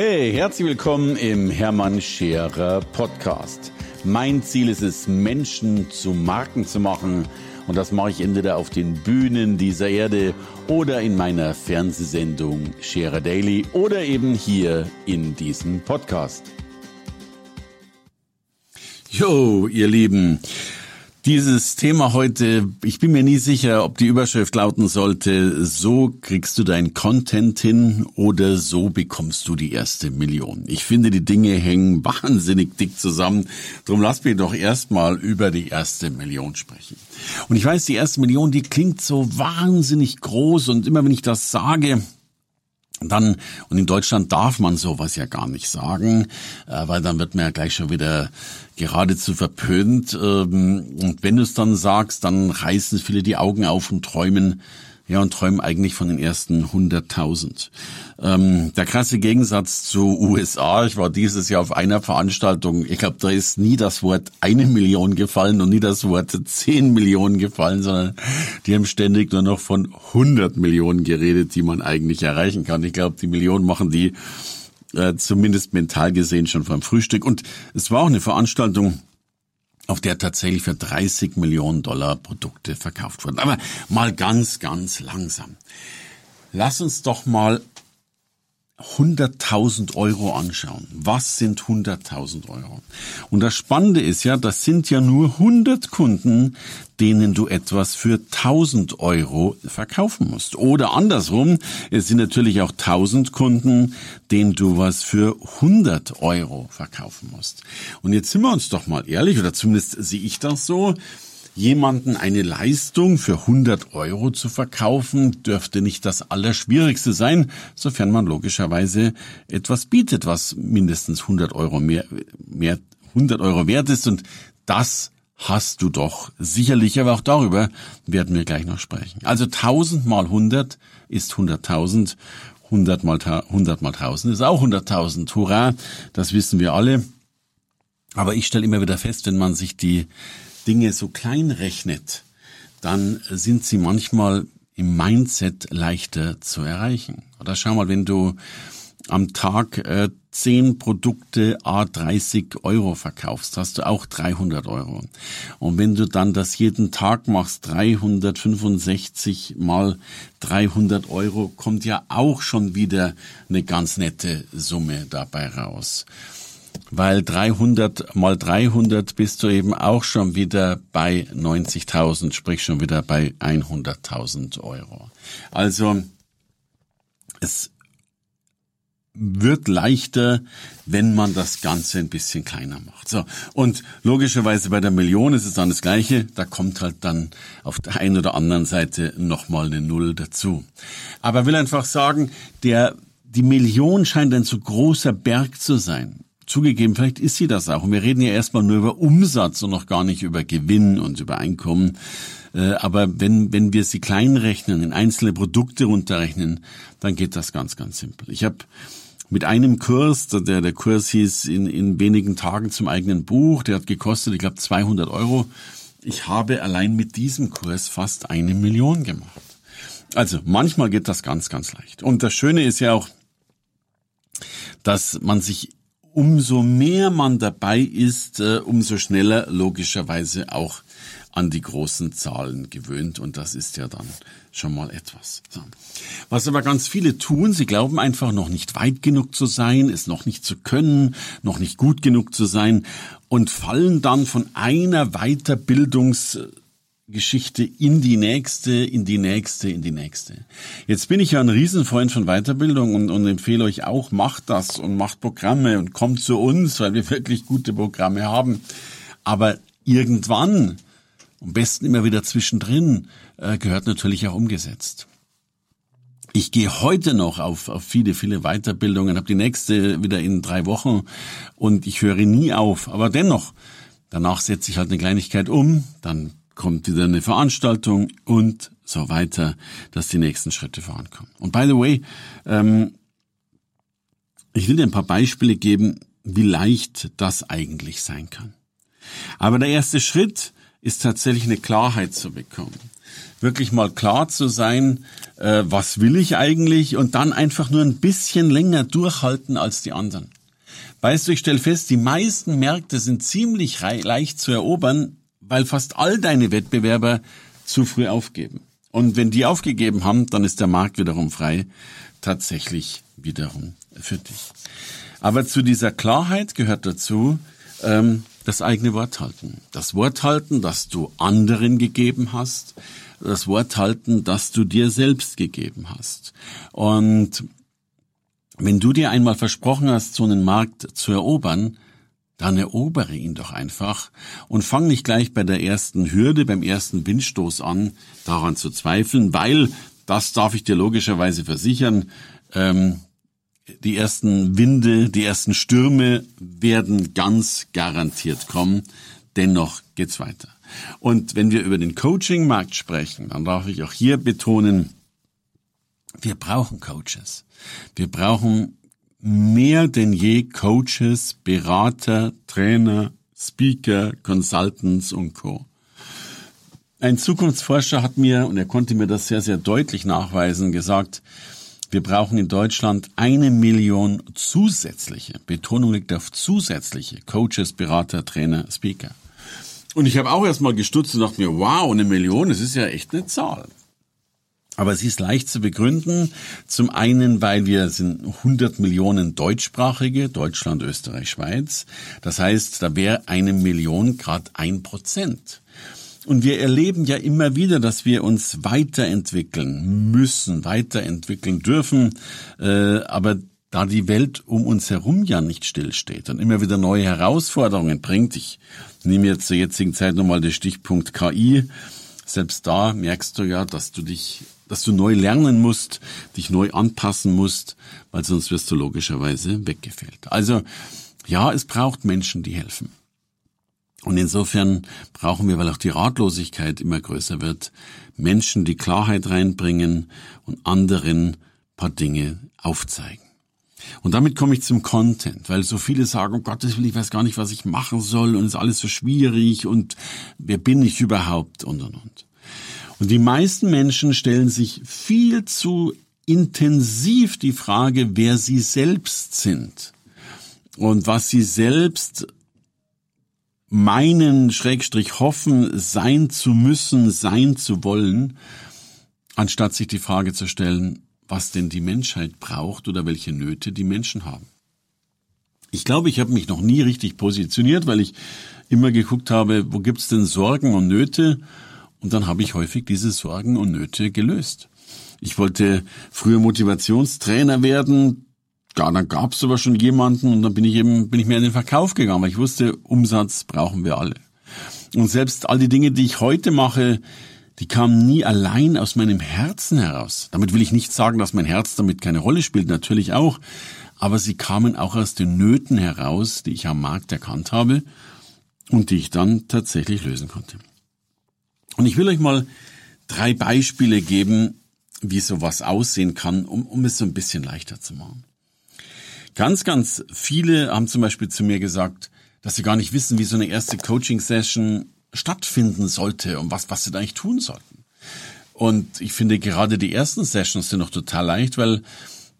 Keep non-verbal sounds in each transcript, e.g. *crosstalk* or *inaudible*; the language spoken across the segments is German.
Hey, herzlich willkommen im Hermann Scherer Podcast. Mein Ziel ist es, Menschen zu Marken zu machen. Und das mache ich entweder auf den Bühnen dieser Erde oder in meiner Fernsehsendung Scherer Daily oder eben hier in diesem Podcast. Jo, ihr Lieben. Dieses Thema heute, ich bin mir nie sicher, ob die Überschrift lauten sollte, so kriegst du dein Content hin oder so bekommst du die erste Million. Ich finde, die Dinge hängen *laughs* wahnsinnig dick zusammen. Drum lass mich doch erstmal über die erste Million sprechen. Und ich weiß, die erste Million, die klingt so wahnsinnig groß und immer wenn ich das sage, dann, und in Deutschland darf man sowas ja gar nicht sagen, äh, weil dann wird man ja gleich schon wieder geradezu verpönt. Ähm, und wenn du es dann sagst, dann reißen viele die Augen auf und träumen, ja, und träumen eigentlich von den ersten 100.000. Ähm, der krasse Gegensatz zu USA, ich war dieses Jahr auf einer Veranstaltung, ich glaube, da ist nie das Wort eine Million gefallen und nie das Wort zehn Millionen gefallen, sondern die haben ständig nur noch von 100 Millionen geredet, die man eigentlich erreichen kann. Ich glaube, die Millionen machen die äh, zumindest mental gesehen schon vom Frühstück. Und es war auch eine Veranstaltung, auf der tatsächlich für 30 Millionen Dollar Produkte verkauft wurden. Aber mal ganz, ganz langsam. Lass uns doch mal 100.000 Euro anschauen. Was sind 100.000 Euro? Und das Spannende ist ja, das sind ja nur 100 Kunden, denen du etwas für 1000 Euro verkaufen musst. Oder andersrum, es sind natürlich auch 1000 Kunden, denen du was für 100 Euro verkaufen musst. Und jetzt sind wir uns doch mal ehrlich, oder zumindest sehe ich das so, jemanden eine Leistung für 100 Euro zu verkaufen, dürfte nicht das Allerschwierigste sein, sofern man logischerweise etwas bietet, was mindestens 100 Euro mehr, mehr 100 Euro wert ist und das hast du doch sicherlich, aber auch darüber werden wir gleich noch sprechen. Also 1000 mal 100 ist 100.000, 100 mal 100 mal 1000 ist auch 100.000. Hurra, das wissen wir alle. Aber ich stelle immer wieder fest, wenn man sich die Dinge so klein rechnet, dann sind sie manchmal im Mindset leichter zu erreichen. Oder schau mal, wenn du am Tag äh, 10 Produkte a 30 Euro verkaufst, hast du auch 300 Euro. Und wenn du dann das jeden Tag machst, 365 mal 300 Euro, kommt ja auch schon wieder eine ganz nette Summe dabei raus weil 300 mal 300 bist du eben auch schon wieder bei 90.000, sprich schon wieder bei 100.000 Euro. Also es wird leichter, wenn man das Ganze ein bisschen kleiner macht. So. Und logischerweise bei der Million ist es dann das Gleiche. Da kommt halt dann auf der einen oder anderen Seite nochmal eine Null dazu. Aber will einfach sagen, der, die Million scheint ein so großer Berg zu sein zugegeben, vielleicht ist sie das auch. Und wir reden ja erstmal nur über Umsatz und noch gar nicht über Gewinn und über Einkommen. Äh, aber wenn, wenn wir sie klein rechnen, in einzelne Produkte runterrechnen, dann geht das ganz, ganz simpel. Ich habe mit einem Kurs, der, der Kurs hieß in, in wenigen Tagen zum eigenen Buch, der hat gekostet, ich glaube, 200 Euro. Ich habe allein mit diesem Kurs fast eine Million gemacht. Also manchmal geht das ganz, ganz leicht. Und das Schöne ist ja auch, dass man sich umso mehr man dabei ist, äh, umso schneller logischerweise auch an die großen Zahlen gewöhnt und das ist ja dann schon mal etwas. So. Was aber ganz viele tun, sie glauben einfach noch nicht weit genug zu sein, es noch nicht zu können, noch nicht gut genug zu sein und fallen dann von einer Weiterbildungs Geschichte in die nächste, in die nächste, in die nächste. Jetzt bin ich ja ein Riesenfreund von Weiterbildung und, und empfehle euch auch, macht das und macht Programme und kommt zu uns, weil wir wirklich gute Programme haben. Aber irgendwann, am besten immer wieder zwischendrin, äh, gehört natürlich auch umgesetzt. Ich gehe heute noch auf, auf viele, viele Weiterbildungen, habe die nächste wieder in drei Wochen und ich höre nie auf. Aber dennoch, danach setze ich halt eine Kleinigkeit um, dann kommt wieder eine Veranstaltung und so weiter, dass die nächsten Schritte vorankommen. Und by the way, ähm, ich will dir ein paar Beispiele geben, wie leicht das eigentlich sein kann. Aber der erste Schritt ist tatsächlich eine Klarheit zu bekommen. wirklich mal klar zu sein, äh, was will ich eigentlich und dann einfach nur ein bisschen länger durchhalten als die anderen. Weißt du, ich stelle fest, die meisten Märkte sind ziemlich leicht zu erobern, weil fast all deine Wettbewerber zu früh aufgeben. Und wenn die aufgegeben haben, dann ist der Markt wiederum frei, tatsächlich wiederum für dich. Aber zu dieser Klarheit gehört dazu, ähm, das eigene Wort halten. Das Wort halten, das du anderen gegeben hast, das Wort halten, das du dir selbst gegeben hast. Und wenn du dir einmal versprochen hast, so einen Markt zu erobern, dann erobere ihn doch einfach und fang nicht gleich bei der ersten Hürde, beim ersten Windstoß an, daran zu zweifeln, weil, das darf ich dir logischerweise versichern, ähm, die ersten Winde, die ersten Stürme werden ganz garantiert kommen. Dennoch geht's weiter. Und wenn wir über den Coaching-Markt sprechen, dann darf ich auch hier betonen, wir brauchen Coaches. Wir brauchen mehr denn je Coaches, Berater, Trainer, Speaker, Consultants und Co. Ein Zukunftsforscher hat mir, und er konnte mir das sehr, sehr deutlich nachweisen, gesagt, wir brauchen in Deutschland eine Million zusätzliche, Betonung liegt auf zusätzliche Coaches, Berater, Trainer, Speaker. Und ich habe auch erstmal gestutzt und dachte mir, wow, eine Million, das ist ja echt eine Zahl. Aber sie ist leicht zu begründen. Zum einen, weil wir sind 100 Millionen Deutschsprachige, Deutschland, Österreich, Schweiz. Das heißt, da wäre eine Million grad ein Prozent. Und wir erleben ja immer wieder, dass wir uns weiterentwickeln müssen, weiterentwickeln dürfen. Äh, aber da die Welt um uns herum ja nicht stillsteht und immer wieder neue Herausforderungen bringt, ich nehme jetzt zur jetzigen Zeit nochmal den Stichpunkt KI, selbst da merkst du ja, dass du dich dass du neu lernen musst, dich neu anpassen musst, weil sonst wirst du logischerweise weggefehlt. Also ja, es braucht Menschen, die helfen. Und insofern brauchen wir, weil auch die Ratlosigkeit immer größer wird, Menschen, die Klarheit reinbringen und anderen paar Dinge aufzeigen. Und damit komme ich zum Content, weil so viele sagen, um Gottes Willen, ich weiß gar nicht, was ich machen soll und es ist alles so schwierig und wer bin ich überhaupt und und und. Und die meisten Menschen stellen sich viel zu intensiv die Frage, wer sie selbst sind und was sie selbst meinen, Schrägstrich hoffen, sein zu müssen, sein zu wollen, anstatt sich die Frage zu stellen, was denn die Menschheit braucht oder welche Nöte die Menschen haben. Ich glaube, ich habe mich noch nie richtig positioniert, weil ich immer geguckt habe, wo gibt's denn Sorgen und Nöte und dann habe ich häufig diese Sorgen und Nöte gelöst. Ich wollte früher Motivationstrainer werden. Ja, dann gab es aber schon jemanden und dann bin ich eben bin ich mehr in den Verkauf gegangen, weil ich wusste, Umsatz brauchen wir alle. Und selbst all die Dinge, die ich heute mache, die kamen nie allein aus meinem Herzen heraus. Damit will ich nicht sagen, dass mein Herz damit keine Rolle spielt, natürlich auch, aber sie kamen auch aus den Nöten heraus, die ich am Markt erkannt habe und die ich dann tatsächlich lösen konnte. Und ich will euch mal drei Beispiele geben, wie sowas aussehen kann, um, um es so ein bisschen leichter zu machen. Ganz, ganz viele haben zum Beispiel zu mir gesagt, dass sie gar nicht wissen, wie so eine erste Coaching-Session stattfinden sollte und was, was sie da eigentlich tun sollten. Und ich finde gerade die ersten Sessions sind noch total leicht, weil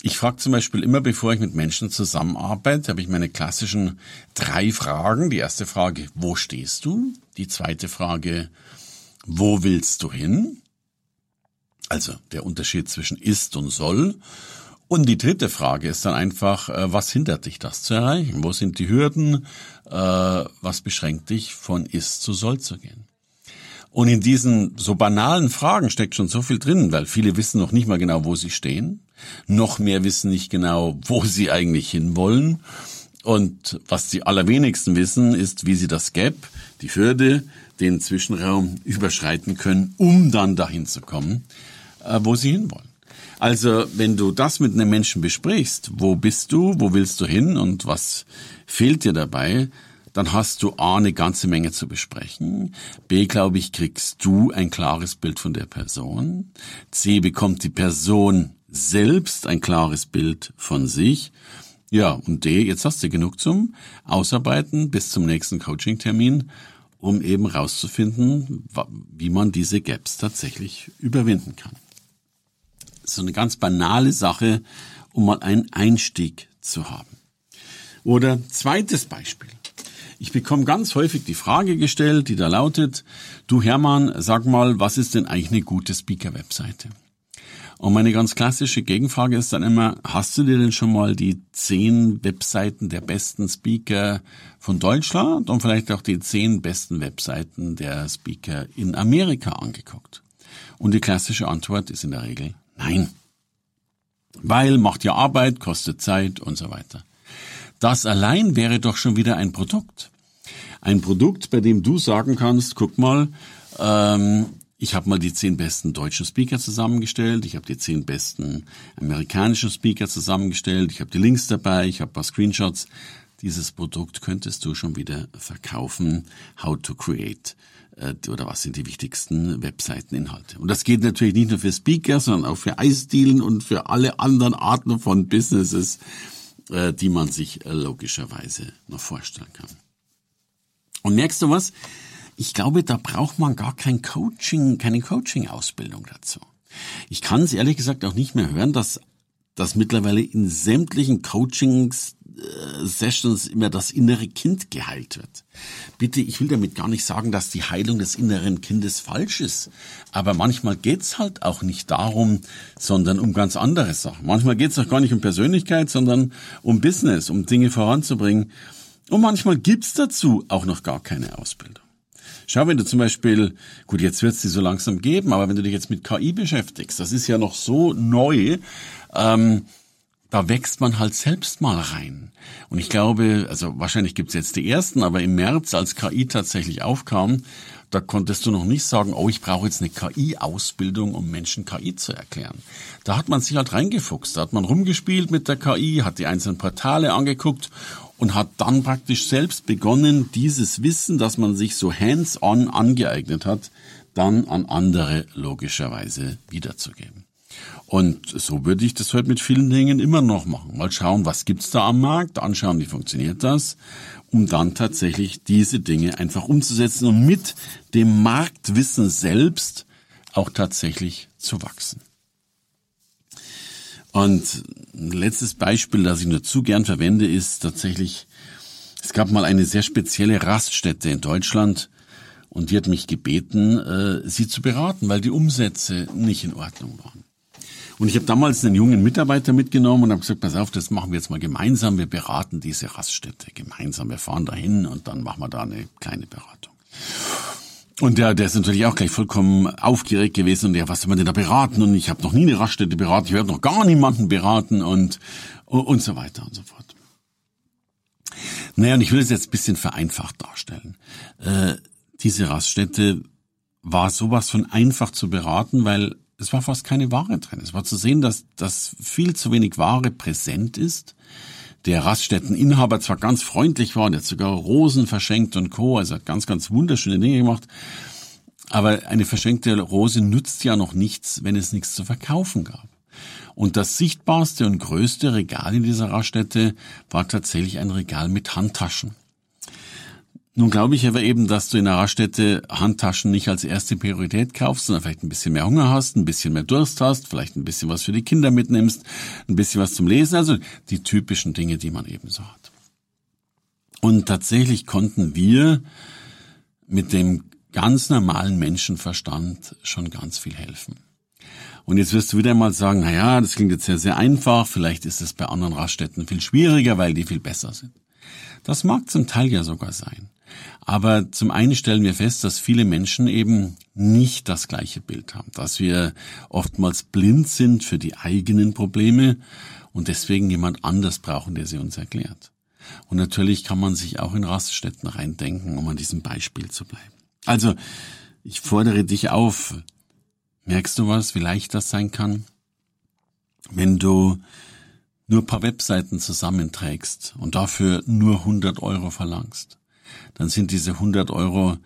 ich frage zum Beispiel immer, bevor ich mit Menschen zusammenarbeite, habe ich meine klassischen drei Fragen. Die erste Frage, wo stehst du? Die zweite Frage, wo willst du hin? Also der Unterschied zwischen ist und soll. Und die dritte Frage ist dann einfach, äh, was hindert dich, das zu erreichen? Wo sind die Hürden? Äh, was beschränkt dich, von ist zu soll zu gehen? Und in diesen so banalen Fragen steckt schon so viel drin, weil viele wissen noch nicht mal genau, wo sie stehen. Noch mehr wissen nicht genau, wo sie eigentlich hinwollen. Und was die allerwenigsten wissen, ist, wie sie das Gap, die Hürde, den Zwischenraum überschreiten können, um dann dahin zu kommen, äh, wo sie hinwollen. Also, wenn du das mit einem Menschen besprichst, wo bist du, wo willst du hin und was fehlt dir dabei, dann hast du A, eine ganze Menge zu besprechen. B, glaube ich, kriegst du ein klares Bild von der Person. C, bekommt die Person selbst ein klares Bild von sich. Ja, und D, jetzt hast du genug zum Ausarbeiten bis zum nächsten Coaching-Termin um eben rauszufinden, wie man diese Gaps tatsächlich überwinden kann. So eine ganz banale Sache, um mal einen Einstieg zu haben. Oder zweites Beispiel. Ich bekomme ganz häufig die Frage gestellt, die da lautet, du Hermann, sag mal, was ist denn eigentlich eine gute Speaker-Webseite? Und meine ganz klassische Gegenfrage ist dann immer, hast du dir denn schon mal die zehn Webseiten der besten Speaker von Deutschland und vielleicht auch die zehn besten Webseiten der Speaker in Amerika angeguckt? Und die klassische Antwort ist in der Regel nein. Weil macht ja Arbeit, kostet Zeit und so weiter. Das allein wäre doch schon wieder ein Produkt. Ein Produkt, bei dem du sagen kannst, guck mal, ähm, ich habe mal die zehn besten deutschen Speaker zusammengestellt, ich habe die zehn besten amerikanischen Speaker zusammengestellt, ich habe die Links dabei, ich habe paar Screenshots. Dieses Produkt könntest du schon wieder verkaufen. How to create äh, oder was sind die wichtigsten Webseiteninhalte. Und das geht natürlich nicht nur für Speaker, sondern auch für Eisdielen und für alle anderen Arten von Businesses, äh, die man sich äh, logischerweise noch vorstellen kann. Und merkst du was? Ich glaube, da braucht man gar kein Coaching, keine Coaching-Ausbildung dazu. Ich kann es ehrlich gesagt auch nicht mehr hören, dass, dass mittlerweile in sämtlichen Coachings äh, immer das innere Kind geheilt wird. Bitte, ich will damit gar nicht sagen, dass die Heilung des inneren Kindes falsch ist. Aber manchmal geht's halt auch nicht darum, sondern um ganz andere Sachen. Manchmal geht's auch gar nicht um Persönlichkeit, sondern um Business, um Dinge voranzubringen. Und manchmal gibt's dazu auch noch gar keine Ausbildung. Schau, wenn du zum Beispiel, gut, jetzt wird's die so langsam geben, aber wenn du dich jetzt mit KI beschäftigst, das ist ja noch so neu, ähm, da wächst man halt selbst mal rein. Und ich glaube, also wahrscheinlich gibt's jetzt die ersten, aber im März, als KI tatsächlich aufkam, da konntest du noch nicht sagen, oh, ich brauche jetzt eine KI-Ausbildung, um Menschen KI zu erklären. Da hat man sich halt reingefuchst, da hat man rumgespielt mit der KI, hat die einzelnen Portale angeguckt und hat dann praktisch selbst begonnen, dieses Wissen, das man sich so hands-on angeeignet hat, dann an andere logischerweise wiederzugeben. Und so würde ich das heute mit vielen Dingen immer noch machen. Mal schauen, was gibt's da am Markt, anschauen, wie funktioniert das, um dann tatsächlich diese Dinge einfach umzusetzen und mit dem Marktwissen selbst auch tatsächlich zu wachsen. Und ein letztes Beispiel, das ich nur zu gern verwende, ist tatsächlich, es gab mal eine sehr spezielle Raststätte in Deutschland und die hat mich gebeten, äh, sie zu beraten, weil die Umsätze nicht in Ordnung waren. Und ich habe damals einen jungen Mitarbeiter mitgenommen und habe gesagt, pass auf, das machen wir jetzt mal gemeinsam. Wir beraten diese Raststätte gemeinsam. Wir fahren dahin und dann machen wir da eine kleine Beratung. Und der, der ist natürlich auch gleich vollkommen aufgeregt gewesen und der, was soll man denn da beraten? Und ich habe noch nie eine Raststätte beraten, ich werde noch gar niemanden beraten und, und so weiter und so fort. Naja, und ich will es jetzt ein bisschen vereinfacht darstellen. Äh, diese Raststätte war sowas von einfach zu beraten, weil es war fast keine Ware drin. Es war zu sehen, dass, dass viel zu wenig Ware präsent ist. Der Raststätteninhaber zwar ganz freundlich war, der hat sogar Rosen verschenkt und Co., also hat ganz, ganz wunderschöne Dinge gemacht, aber eine verschenkte Rose nützt ja noch nichts, wenn es nichts zu verkaufen gab. Und das sichtbarste und größte Regal in dieser Raststätte war tatsächlich ein Regal mit Handtaschen. Nun glaube ich aber eben, dass du in einer Raststätte Handtaschen nicht als erste Priorität kaufst, sondern vielleicht ein bisschen mehr Hunger hast, ein bisschen mehr Durst hast, vielleicht ein bisschen was für die Kinder mitnimmst, ein bisschen was zum Lesen, also die typischen Dinge, die man eben so hat. Und tatsächlich konnten wir mit dem ganz normalen Menschenverstand schon ganz viel helfen. Und jetzt wirst du wieder mal sagen, na ja, das klingt jetzt sehr, sehr einfach, vielleicht ist es bei anderen Raststätten viel schwieriger, weil die viel besser sind. Das mag zum Teil ja sogar sein. Aber zum einen stellen wir fest, dass viele Menschen eben nicht das gleiche Bild haben, dass wir oftmals blind sind für die eigenen Probleme und deswegen jemand anders brauchen, der sie uns erklärt. Und natürlich kann man sich auch in Raststätten reindenken, um an diesem Beispiel zu bleiben. Also, ich fordere dich auf. Merkst du was, wie leicht das sein kann? Wenn du nur paar Webseiten zusammenträgst und dafür nur 100 Euro verlangst dann sind diese 100 Euro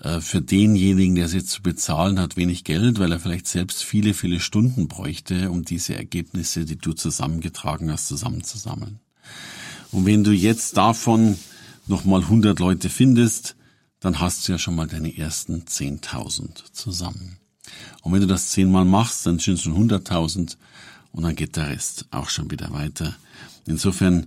äh, für denjenigen, der sie zu bezahlen hat, wenig Geld, weil er vielleicht selbst viele, viele Stunden bräuchte, um diese Ergebnisse, die du zusammengetragen hast, zusammenzusammeln. Und wenn du jetzt davon nochmal 100 Leute findest, dann hast du ja schon mal deine ersten 10.000 zusammen. Und wenn du das zehnmal machst, dann sind es schon 100.000 und dann geht der Rest auch schon wieder weiter. Insofern,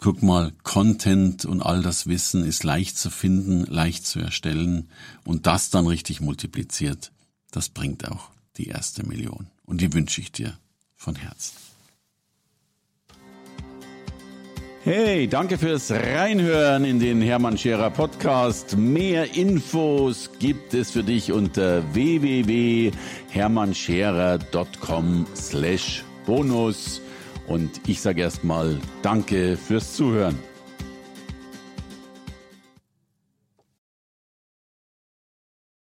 guck mal, Content und all das Wissen ist leicht zu finden, leicht zu erstellen und das dann richtig multipliziert, das bringt auch die erste Million. Und die wünsche ich dir von Herzen. Hey, danke fürs Reinhören in den Hermann Scherer Podcast. Mehr Infos gibt es für dich unter www.hermannscherer.com slash bonus. Und ich sage erstmal Danke fürs Zuhören.